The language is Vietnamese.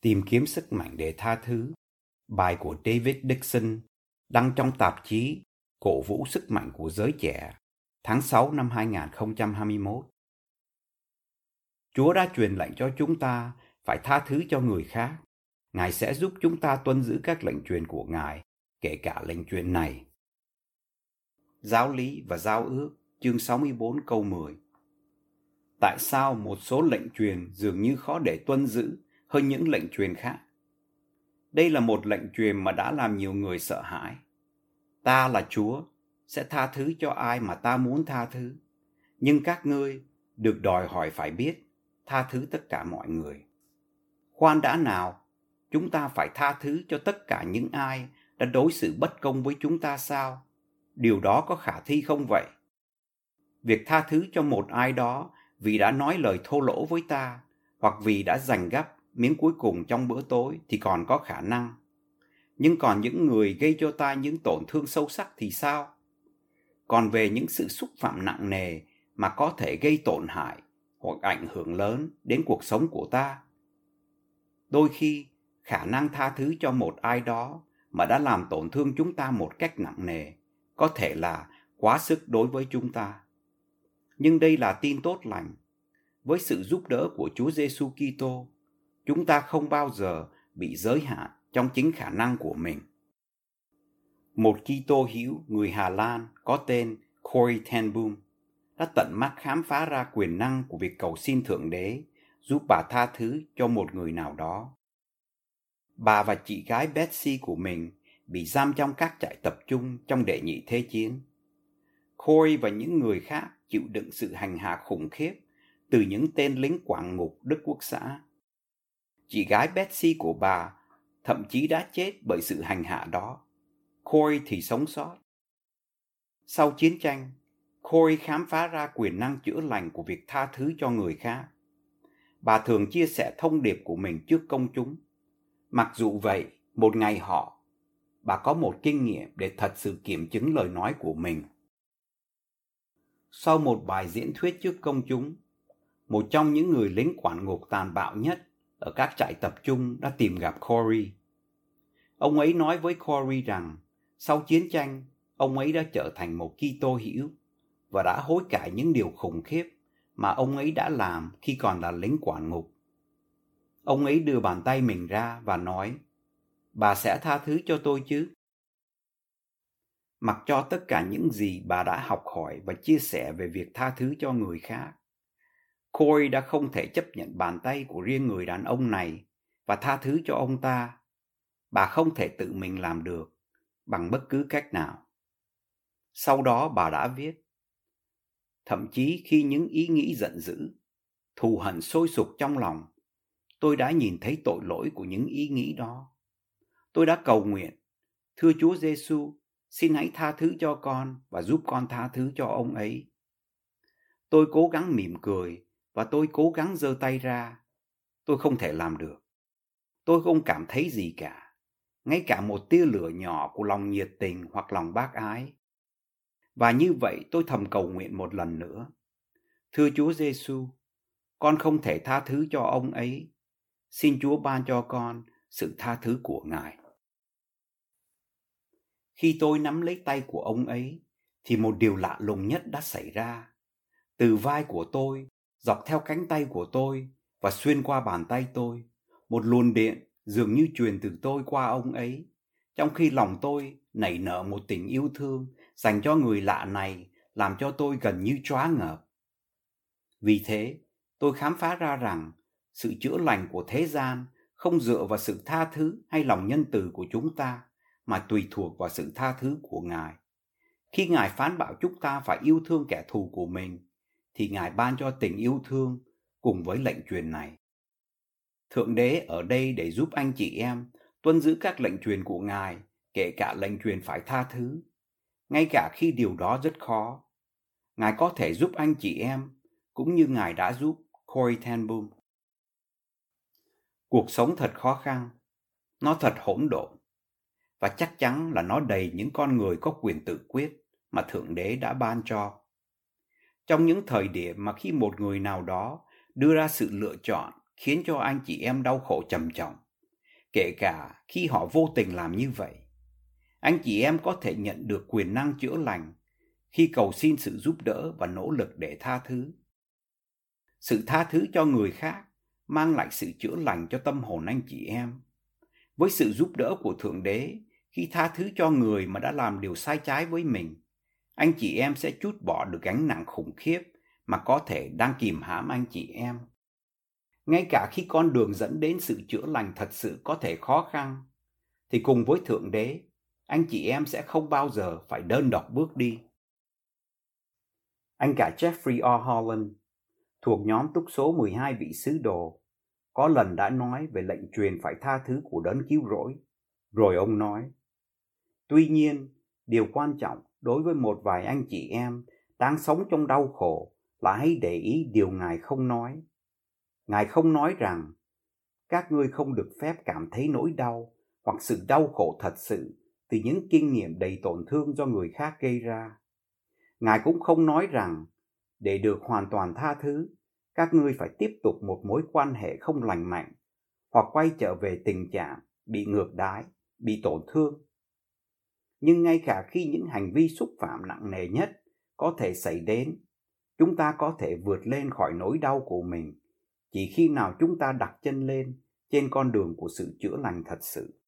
Tìm kiếm sức mạnh để tha thứ. Bài của David Dixon đăng trong tạp chí Cổ vũ sức mạnh của giới trẻ tháng 6 năm 2021. Chúa đã truyền lệnh cho chúng ta phải tha thứ cho người khác. Ngài sẽ giúp chúng ta tuân giữ các lệnh truyền của Ngài, kể cả lệnh truyền này. Giáo lý và giao ước, chương 64 câu 10. Tại sao một số lệnh truyền dường như khó để tuân giữ hơn những lệnh truyền khác. Đây là một lệnh truyền mà đã làm nhiều người sợ hãi. Ta là Chúa, sẽ tha thứ cho ai mà ta muốn tha thứ. Nhưng các ngươi được đòi hỏi phải biết tha thứ tất cả mọi người. Khoan đã nào, chúng ta phải tha thứ cho tất cả những ai đã đối xử bất công với chúng ta sao? Điều đó có khả thi không vậy? Việc tha thứ cho một ai đó vì đã nói lời thô lỗ với ta hoặc vì đã giành gấp miếng cuối cùng trong bữa tối thì còn có khả năng. Nhưng còn những người gây cho ta những tổn thương sâu sắc thì sao? Còn về những sự xúc phạm nặng nề mà có thể gây tổn hại hoặc ảnh hưởng lớn đến cuộc sống của ta. Đôi khi, khả năng tha thứ cho một ai đó mà đã làm tổn thương chúng ta một cách nặng nề có thể là quá sức đối với chúng ta. Nhưng đây là tin tốt lành. Với sự giúp đỡ của Chúa Giêsu Kitô, chúng ta không bao giờ bị giới hạn trong chính khả năng của mình. Một Kitô hữu người Hà Lan có tên Corey ten Boom đã tận mắt khám phá ra quyền năng của việc cầu xin Thượng Đế giúp bà tha thứ cho một người nào đó. Bà và chị gái Betsy của mình bị giam trong các trại tập trung trong đệ nhị thế chiến. Corey và những người khác chịu đựng sự hành hạ khủng khiếp từ những tên lính quản ngục Đức Quốc xã chị gái Betsy của bà thậm chí đã chết bởi sự hành hạ đó. Corey thì sống sót. Sau chiến tranh, Corey khám phá ra quyền năng chữa lành của việc tha thứ cho người khác. Bà thường chia sẻ thông điệp của mình trước công chúng. Mặc dù vậy, một ngày họ, bà có một kinh nghiệm để thật sự kiểm chứng lời nói của mình. Sau một bài diễn thuyết trước công chúng, một trong những người lính quản ngục tàn bạo nhất ở các trại tập trung đã tìm gặp Corey. Ông ấy nói với Corey rằng sau chiến tranh, ông ấy đã trở thành một Kitô hữu và đã hối cải những điều khủng khiếp mà ông ấy đã làm khi còn là lính quản ngục. Ông ấy đưa bàn tay mình ra và nói, bà sẽ tha thứ cho tôi chứ? Mặc cho tất cả những gì bà đã học hỏi và chia sẻ về việc tha thứ cho người khác, Corey đã không thể chấp nhận bàn tay của riêng người đàn ông này và tha thứ cho ông ta. Bà không thể tự mình làm được bằng bất cứ cách nào. Sau đó bà đã viết, thậm chí khi những ý nghĩ giận dữ, thù hận sôi sục trong lòng, tôi đã nhìn thấy tội lỗi của những ý nghĩ đó. Tôi đã cầu nguyện, thưa Chúa Giêsu, xin hãy tha thứ cho con và giúp con tha thứ cho ông ấy. Tôi cố gắng mỉm cười và tôi cố gắng giơ tay ra. Tôi không thể làm được. Tôi không cảm thấy gì cả, ngay cả một tia lửa nhỏ của lòng nhiệt tình hoặc lòng bác ái. Và như vậy tôi thầm cầu nguyện một lần nữa. Thưa Chúa Giêsu, con không thể tha thứ cho ông ấy. Xin Chúa ban cho con sự tha thứ của Ngài. Khi tôi nắm lấy tay của ông ấy, thì một điều lạ lùng nhất đã xảy ra. Từ vai của tôi dọc theo cánh tay của tôi và xuyên qua bàn tay tôi một luồng điện dường như truyền từ tôi qua ông ấy trong khi lòng tôi nảy nở một tình yêu thương dành cho người lạ này làm cho tôi gần như choáng ngợp. Vì thế tôi khám phá ra rằng sự chữa lành của thế gian không dựa vào sự tha thứ hay lòng nhân từ của chúng ta mà tùy thuộc vào sự tha thứ của ngài. Khi Ngài phán bảo chúng ta phải yêu thương kẻ thù của mình, thì Ngài ban cho tình yêu thương cùng với lệnh truyền này. Thượng đế ở đây để giúp anh chị em tuân giữ các lệnh truyền của Ngài, kể cả lệnh truyền phải tha thứ, ngay cả khi điều đó rất khó. Ngài có thể giúp anh chị em, cũng như Ngài đã giúp Corey Ten Boom. Cuộc sống thật khó khăn, nó thật hỗn độn, và chắc chắn là nó đầy những con người có quyền tự quyết mà Thượng Đế đã ban cho. Trong những thời điểm mà khi một người nào đó đưa ra sự lựa chọn khiến cho anh chị em đau khổ trầm trọng, kể cả khi họ vô tình làm như vậy, anh chị em có thể nhận được quyền năng chữa lành khi cầu xin sự giúp đỡ và nỗ lực để tha thứ. Sự tha thứ cho người khác mang lại sự chữa lành cho tâm hồn anh chị em. Với sự giúp đỡ của Thượng Đế, khi tha thứ cho người mà đã làm điều sai trái với mình, anh chị em sẽ chút bỏ được gánh nặng khủng khiếp mà có thể đang kìm hãm anh chị em. Ngay cả khi con đường dẫn đến sự chữa lành thật sự có thể khó khăn, thì cùng với Thượng Đế, anh chị em sẽ không bao giờ phải đơn độc bước đi. Anh cả Jeffrey O. Holland, thuộc nhóm túc số 12 vị sứ đồ, có lần đã nói về lệnh truyền phải tha thứ của đấng cứu rỗi. Rồi ông nói, Tuy nhiên, điều quan trọng đối với một vài anh chị em đang sống trong đau khổ là hãy để ý điều Ngài không nói. Ngài không nói rằng các ngươi không được phép cảm thấy nỗi đau hoặc sự đau khổ thật sự từ những kinh nghiệm đầy tổn thương do người khác gây ra. Ngài cũng không nói rằng để được hoàn toàn tha thứ, các ngươi phải tiếp tục một mối quan hệ không lành mạnh hoặc quay trở về tình trạng bị ngược đái, bị tổn thương nhưng ngay cả khi những hành vi xúc phạm nặng nề nhất có thể xảy đến, chúng ta có thể vượt lên khỏi nỗi đau của mình, chỉ khi nào chúng ta đặt chân lên trên con đường của sự chữa lành thật sự.